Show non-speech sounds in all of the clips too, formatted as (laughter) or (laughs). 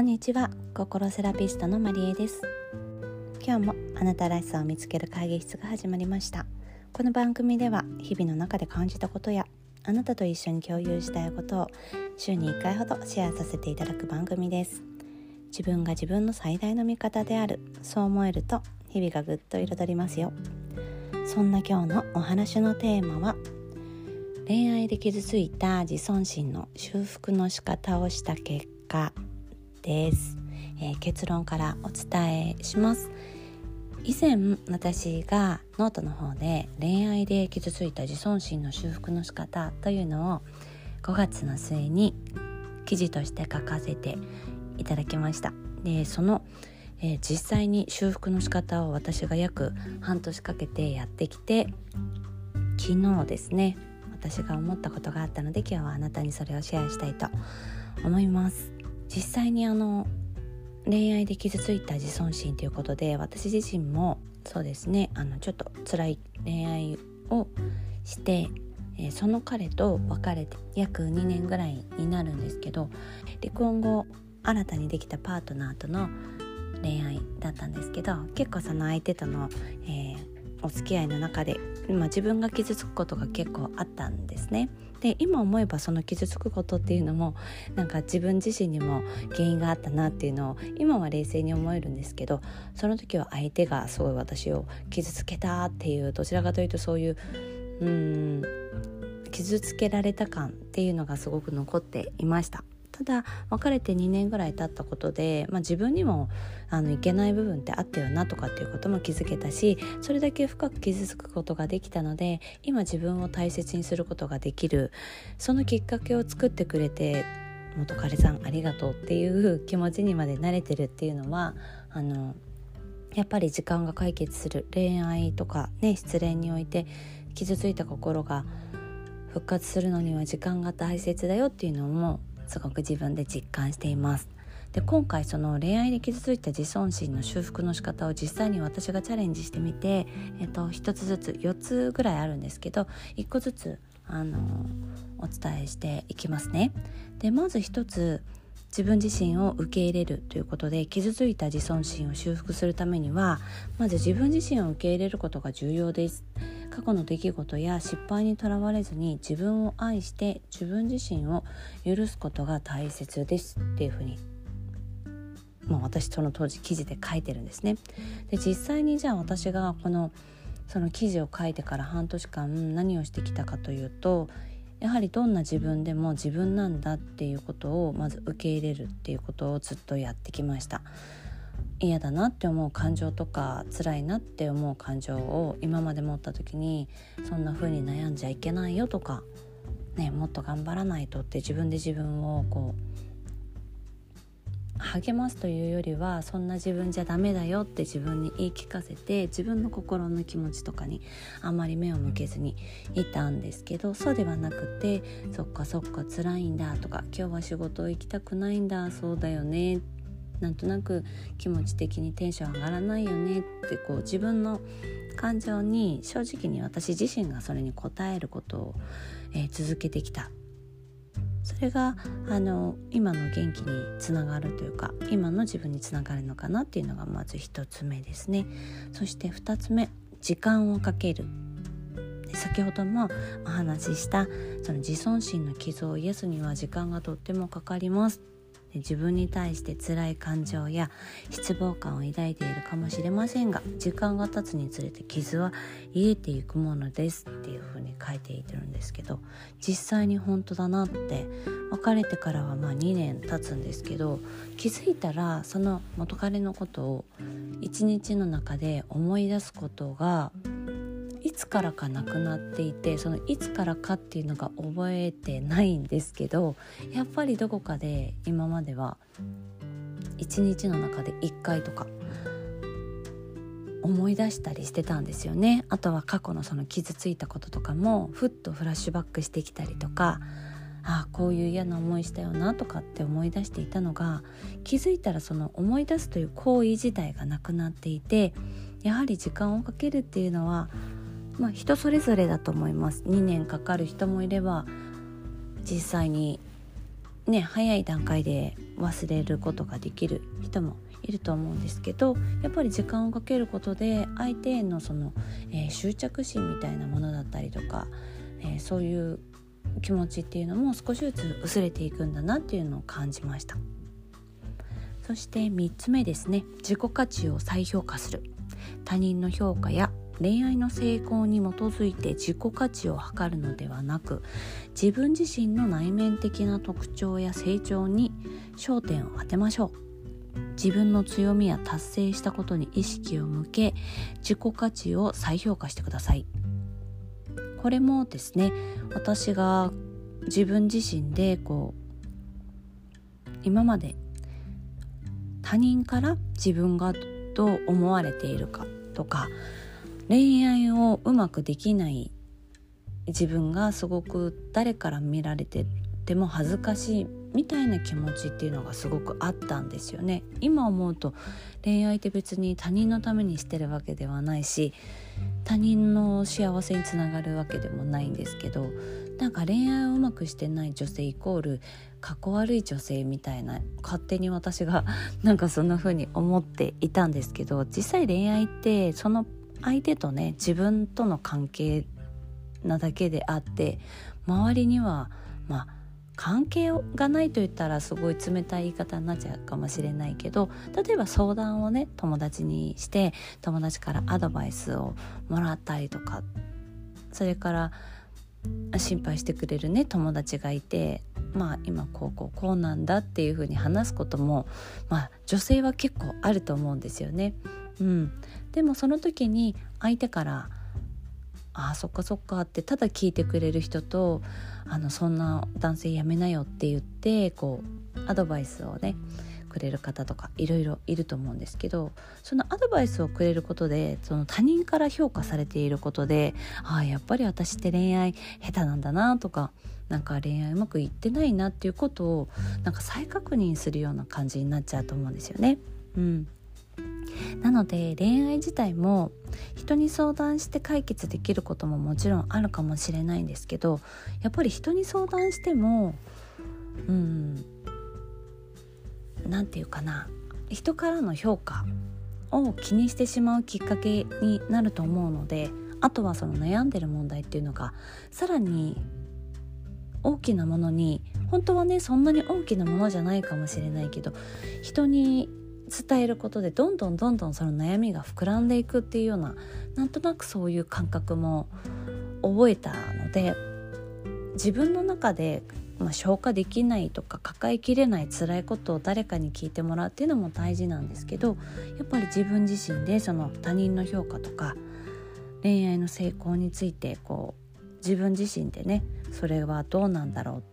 こんにちは。心セラピストのマリエです。今日もあなたらしさを見つける会議室が始まりました。この番組では日々の中で感じたことやあなたと一緒に共有したいことを週に1回ほどシェアさせていただく番組です。自分が自分の最大の味方であるそう思えると日々がぐっと彩りますよ。そんな今日のお話のテーマは恋愛で傷ついた自尊心の修復の仕方をした結果です、えー、結論からお伝えします。以前私がノートの方で恋愛で傷ついた自尊心の修復の仕方というのを5月の末に記事として書かせていただきました。でその、えー、実際に修復の仕方を私が約半年かけてやってきて昨日ですね私が思ったことがあったので今日はあなたにそれをシェアしたいと思います。実際にあの恋愛で傷ついた自尊心ということで私自身もそうですねあのちょっと辛い恋愛をして、え、その彼と別れて約2年ぐらいになるんですけど離婚後新たにできたパートナーとの恋愛だったんですけど結構その相手との、えー、お付き合いの中で、まあ、自分が傷つくことが結構あったんですね。で今思えばその傷つくことっていうのもなんか自分自身にも原因があったなっていうのを今は冷静に思えるんですけどその時は相手がすごい私を傷つけたっていうどちらかというとそういううん傷つけられた感っていうのがすごく残っていました。ただ別れて2年ぐらい経ったことで、まあ、自分にもあのいけない部分ってあったよなとかっていうことも気づけたしそれだけ深く傷つくことができたので今自分を大切にすることができる。そのきっかけを作ってくれて元彼さんありがとうっていう気持ちにまで慣れてるっていうのはあのやっぱり時間が解決する。恋愛とかね失恋において傷ついた心が復活するのには時間が大切だよっていうのもすごく自分で実感していますで今回その恋愛で傷ついた自尊心の修復の仕方を実際に私がチャレンジしてみて、えっと、1つずつ4つぐらいあるんですけど1個ずつあのお伝えしていきますね。でまず1つ自分自身を受け入れるということで傷ついた自尊心を修復するためにはまず自分自身を受け入れることが重要です。過去の出来事や失敗にとらわれずに自分を愛して自分自身を許すことが大切ですっていうふうにまあ、私その当時記事で書いてるんですね。で実際にじゃあ私がこのその記事を書いてから半年間何をしてきたかというとやはりどんな自分でも自分なんだっていうことをまず受け入れるっていうことをずっとやってきました。嫌だなって思う感情とか辛いなって思う感情を今まで持った時にそんな風に悩んじゃいけないよとか、ね、もっと頑張らないとって自分で自分をこう励ますというよりはそんな自分じゃダメだよって自分に言い聞かせて自分の心の気持ちとかにあまり目を向けずにいたんですけどそうではなくてそっかそっか辛いんだとか今日は仕事行きたくないんだそうだよねってなんとなく気持ち的にテンション上がらないよねってこう自分の感情に正直に私自身がそれに応えることを、えー、続けてきた。それがあの今の元気につながるというか今の自分につながるのかなっていうのがまず1つ目ですね。そして2つ目時間をかける。先ほどもお話ししたその自尊心の傷を癒すには時間がとってもかかります。自分に対して辛い感情や失望感を抱いているかもしれませんが時間が経つにつれて傷は癒えていくものですっていう風に書いていてるんですけど実際に本当だなって別れてからはま2年経つんですけど気づいたらその元彼のことを一日の中で思い出すことがつからかなくなっていてそのいつからかっていうのが覚えてないんですけどやっぱりどこかで今までは一日の中で1回とか思い出したりしてたんですよね。あとは過去のその傷ついたこととかもふっとフラッシュバックしてきたりとかああこういう嫌な思いしたよなとかって思い出していたのが気づいたらその思い出すという行為自体がなくなっていてやはり時間をかけるっていうのはまあ、人それぞれだと思います。2年かかる人もいれば実際にね早い段階で忘れることができる人もいると思うんですけどやっぱり時間をかけることで相手へのその、えー、執着心みたいなものだったりとか、えー、そういう気持ちっていうのも少しずつ薄れていくんだなっていうのを感じました。そして3つ目ですね。自己価値を再評価する。他人の評価や恋愛の成功に基づいて自己価値を測るのではなく自分自身の内面的な特徴や成長に焦点を当てましょう。自分の強みや達成したことに意識を向け自己価値を再評価してください。これもですね私が自分自身でこう今まで他人から自分がどう思われているかとか恋愛をうまくできない自分がすごく誰から見られてても恥ずかしいみたいな気持ちっていうのがすごくあったんですよね。今思うと恋愛って別に他人のためにしてるわけではないし他人の幸せにつながるわけでもないんですけどなんか恋愛をうまくしてない女性イコールかっこ悪い女性みたいな勝手に私が (laughs) なんかそんな風に思っていたんですけど実際恋愛ってその相手とね自分との関係なだけであって周りにはまあ関係がないと言ったらすごい冷たい言い方になっちゃうかもしれないけど例えば相談をね友達にして友達からアドバイスをもらったりとかそれから心配してくれるね友達がいてまあ今こうこうこうなんだっていうふうに話すこともまあ女性は結構あると思うんですよね。うん、でもその時に相手から「ああそっかそっか」ってただ聞いてくれる人と「あのそんな男性やめなよ」って言ってこうアドバイスをねくれる方とかいろいろいると思うんですけどそのアドバイスをくれることでその他人から評価されていることでああやっぱり私って恋愛下手なんだなとかなんか恋愛うまくいってないなっていうことをなんか再確認するような感じになっちゃうと思うんですよね。うんなので恋愛自体も人に相談して解決できることももちろんあるかもしれないんですけどやっぱり人に相談してもうん何て言うかな人からの評価を気にしてしまうきっかけになると思うのであとはその悩んでる問題っていうのがさらに大きなものに本当はねそんなに大きなものじゃないかもしれないけど人に伝えることでどんどんどんどんその悩みが膨らんでいくっていうようななんとなくそういう感覚も覚えたので自分の中で、まあ、消化できないとか抱えきれない辛いことを誰かに聞いてもらうっていうのも大事なんですけどやっぱり自分自身でその他人の評価とか恋愛の成功についてこう自分自身でねそれはどうなんだろう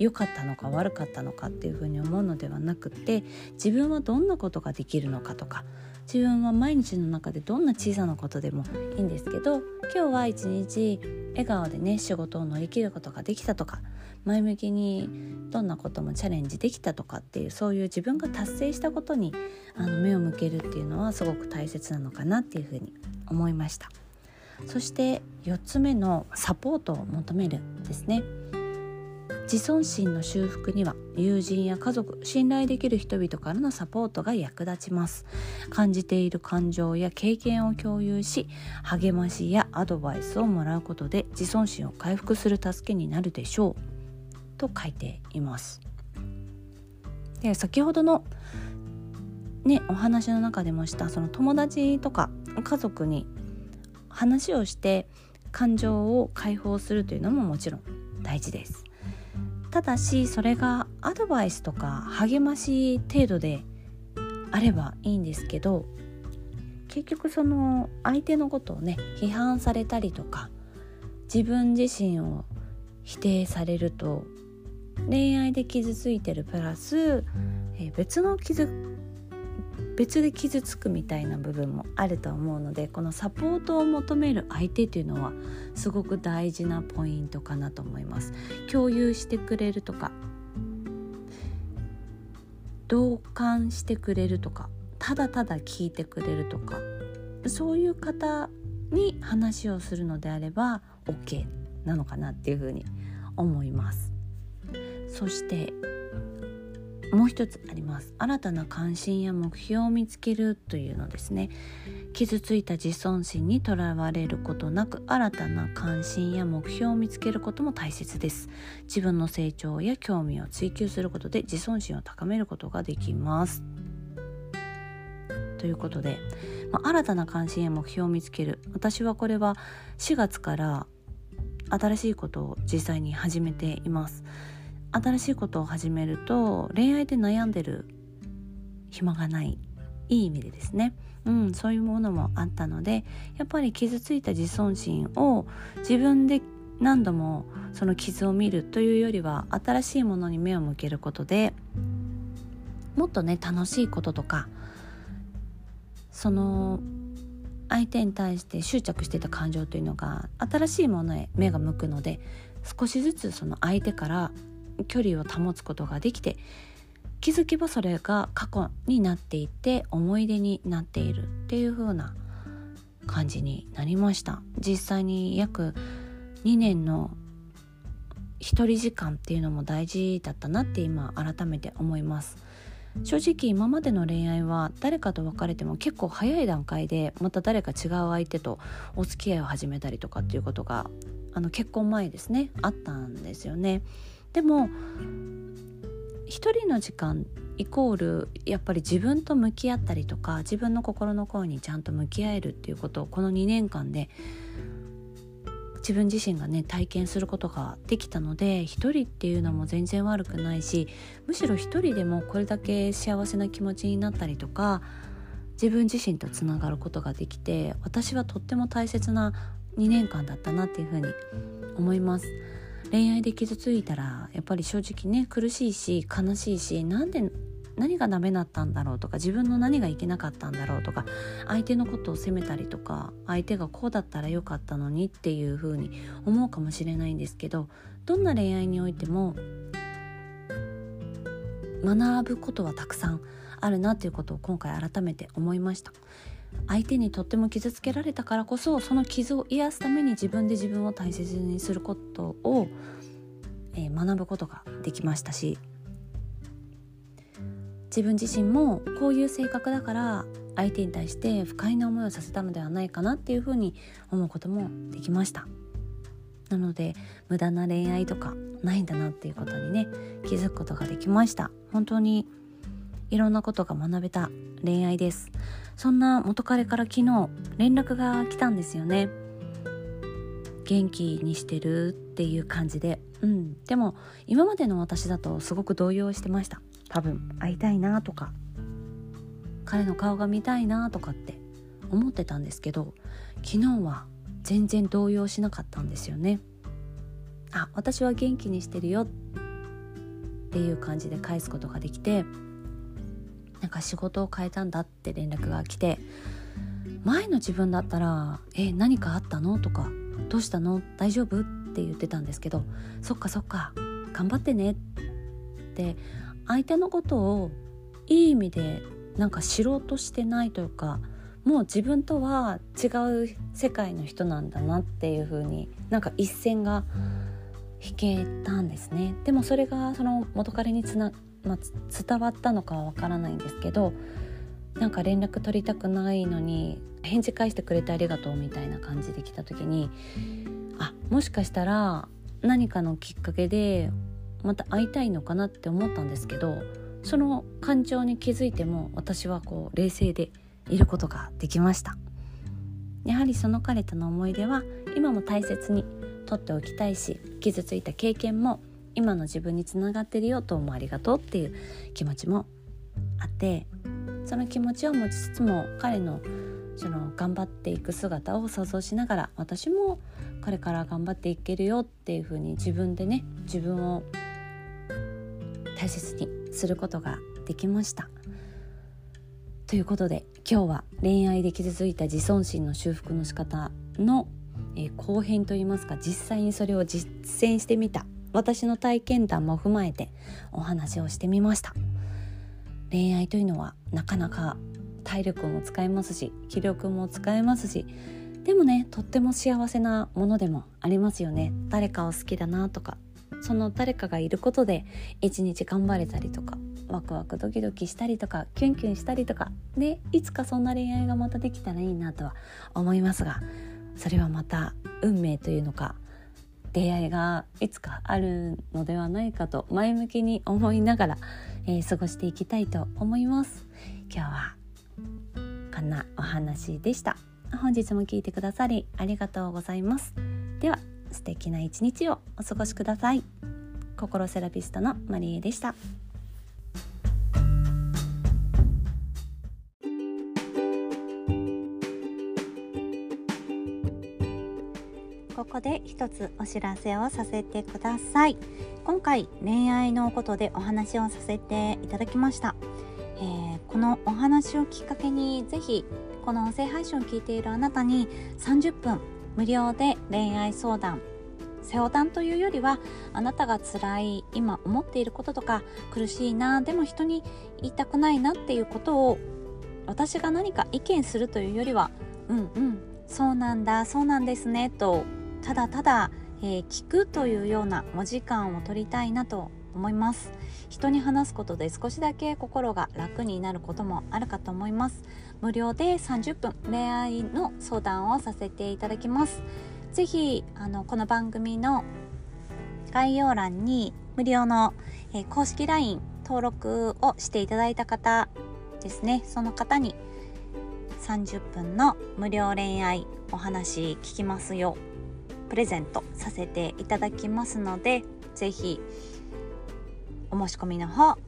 良かったのか悪かったのかっていうふうに思うのではなくて自分はどんなことができるのかとか自分は毎日の中でどんな小さなことでもいいんですけど今日は一日笑顔でね仕事を乗り切ることができたとか前向きにどんなこともチャレンジできたとかっていうそういう自分が達成したことにあの目を向けるっていうのはすごく大切なのかなっていうふうに思いました。そして4つ目のサポートを求めるですね自尊心の修復には友人や家族信頼できる人々からのサポートが役立ちます。感じている感情や経験を共有し励ましやアドバイスをもらうことで自尊心を回復する助けになるでしょう。と書いています。で先ほどのねお話の中でもしたその友達とか家族に話をして感情を解放するというのももちろん大事です。ただしそれがアドバイスとか励まし程度であればいいんですけど結局その相手のことをね批判されたりとか自分自身を否定されると恋愛で傷ついてるプラス、え別の傷別で傷つくみたいな部分もあると思うのでこのサポートを求める相手というのはすごく大事なポイントかなと思います。共有してくれるとか同感してくれるとかただただ聞いてくれるとかそういう方に話をするのであれば OK なのかなっていうふうに思います。そしてもう一つあります。新たな関心や目標を見つけるというのですね。傷ついた自尊心にとらわれることなく新たな関心や目標を見つけることも大切です。自分の成長や興味を追求することで自尊心を高めることができます。ということで、まあ、新たな関心や目標を見つける。私はこれは4月から新しいことを実際に始めています。新しいことを始めると恋愛で悩んでる暇がない。いい意味でですね、うん、そういうものもあったのでやっぱり傷ついた自尊心を自分で何度もその傷を見るというよりは新しいものに目を向けることでもっとね楽しいこととかその相手に対して執着してた感情というのが新しいものへ目が向くので少しずつその相手から距離を保つことができて気づけばそれが過去になっていて思い出になっているっていう風な感じになりました。実際に約2年の一人時間っていうのも大事だったなって今改めて思います。正直今までの恋愛は誰かと別れても結構早い段階でまた誰か違う相手とお付き合いを始めたりとかっていうことがあの結婚前ですねあったんですよね。でも一人の時間イコールやっぱり自分と向き合ったりとか自分の心の声にちゃんと向き合えるっていうことをこの2年間で自分自身がね体験することができたので一人っていうのも全然悪くないしむしろ一人でもこれだけ幸せな気持ちになったりとか自分自身とつながることができて私はとっても大切な2年間だったなっていうふうに思います。恋愛で傷ついたらやっぱり正直ね苦しいし悲しいしなんで何がダメだったんだろうとか自分の何がいけなかったんだろうとか相手のことを責めたりとか相手がこうだったらよかったのにっていうふうに思うかもしれないんですけどどんな恋愛においても学ぶことはたくさんあるなということを今回改めて思いました。相手にとっても傷つけられたからこそその傷を癒すために自分で自分を大切にすることを、えー、学ぶことができましたし自分自身もこういう性格だから相手に対して不快な思いをさせたのではないかなっていうふうに思うこともできました。なので無駄な恋愛とかないんだなっていうことにね気づくことができました。本当にいろんなことが学べた。恋愛です。そんな元彼から昨日連絡が来たんですよね。元気にしてるっていう感じで。うん。でも今までの私だとすごく動揺してました。多分。会いたいなとか。彼の顔が見たいなとかって。思ってたんですけど昨日は全然動揺しなかったんですよね。あ私は元気にしてるよっていう感じで返すことができてなんか仕事を変えたんだって連絡が来て前の自分だったら「え何かあったの?」とか「どうしたの？大丈夫?」って言ってたんですけど「そっかそっか頑張ってね」って相手のことをいい意味でなんか知ろうとしてないというかもう自分とは違う世界の人なんだなっていう風になんか一線が引けたんですねでもそれがその元彼につなまあ、伝わったのかはわからないんですけどなんか連絡取りたくないのに返事返してくれてありがとうみたいな感じで来た時にあもしかしたら何かのきっかけでまた会いたいのかなって思ったんですけどその感情に気づいても私はこう冷静でいることができました。やはりその彼との思い出は今も大切にとっておきたいし傷ついた経験も今の自分につながってるよどうもありがとうっていう気持ちもあってその気持ちを持ちつつも彼のその頑張っていく姿を想像しながら私も彼から頑張っていけるよっていう風に自分でね自分を大切にすることができました。ということで今日は恋愛で傷ついた自尊心の修復の仕方の、えー、後編といいますか実際にそれを実践してみた私の体験談も踏まえてお話をしてみました。恋愛というのはなかなか体力も使えますし気力も使えますしでもねとっても幸せなものでもありますよね。誰かを好きだなとかその誰かがいることで一日頑張れたりとかワクワクドキドキしたりとかキュンキュンしたりとかねいつかそんな恋愛がまたできたらいいなとは思いますがそれはまた運命というのか出会いがいつかあるのではないかと前向きに思いながら、えー、過ごしていきたいと思います。今日はこんなお話でした。本日も聞いてくださりありがとうございます。では素敵な一日をお過ごしください。心セラピストのマリエでした。ここで一つお知らせをさせてください。今回恋愛のことでお話をさせていただきました、えー、このお話をきっかけにぜひこの音声配信を聞いているあなたに30分無料で恋愛相談相談というよりはあなたが辛い今思っていることとか苦しいなでも人に言いたくないなっていうことを私が何か意見するというよりはうんうんそうなんだそうなんですねとただただ、えー、聞くというようなお時間を取りたいなと思います。人に話すことで少しだけ心が楽になることもあるかと思います。無料で30分恋愛の相談をさせていただきます。ぜひあのこの番組の概要欄に無料の、えー、公式 LINE 登録をしていただいた方ですね。その方に30分の無料恋愛お話聞きますよ。プレゼントさせていただきますのでぜひお申し込みの方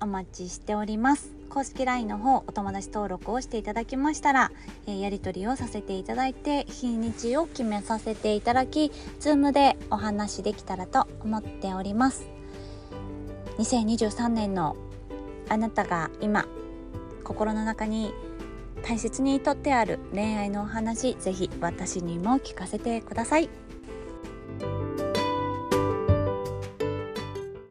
お待ちしております。公式 LINE の方お友達登録をしていただきましたら、えー、やり取りをさせていただいて日にちを決めさせていただき Zoom でお話できたらと思っております。2023年のあなたが今心の中に大切にとってある恋愛のお話ぜひ私にも聞かせてください。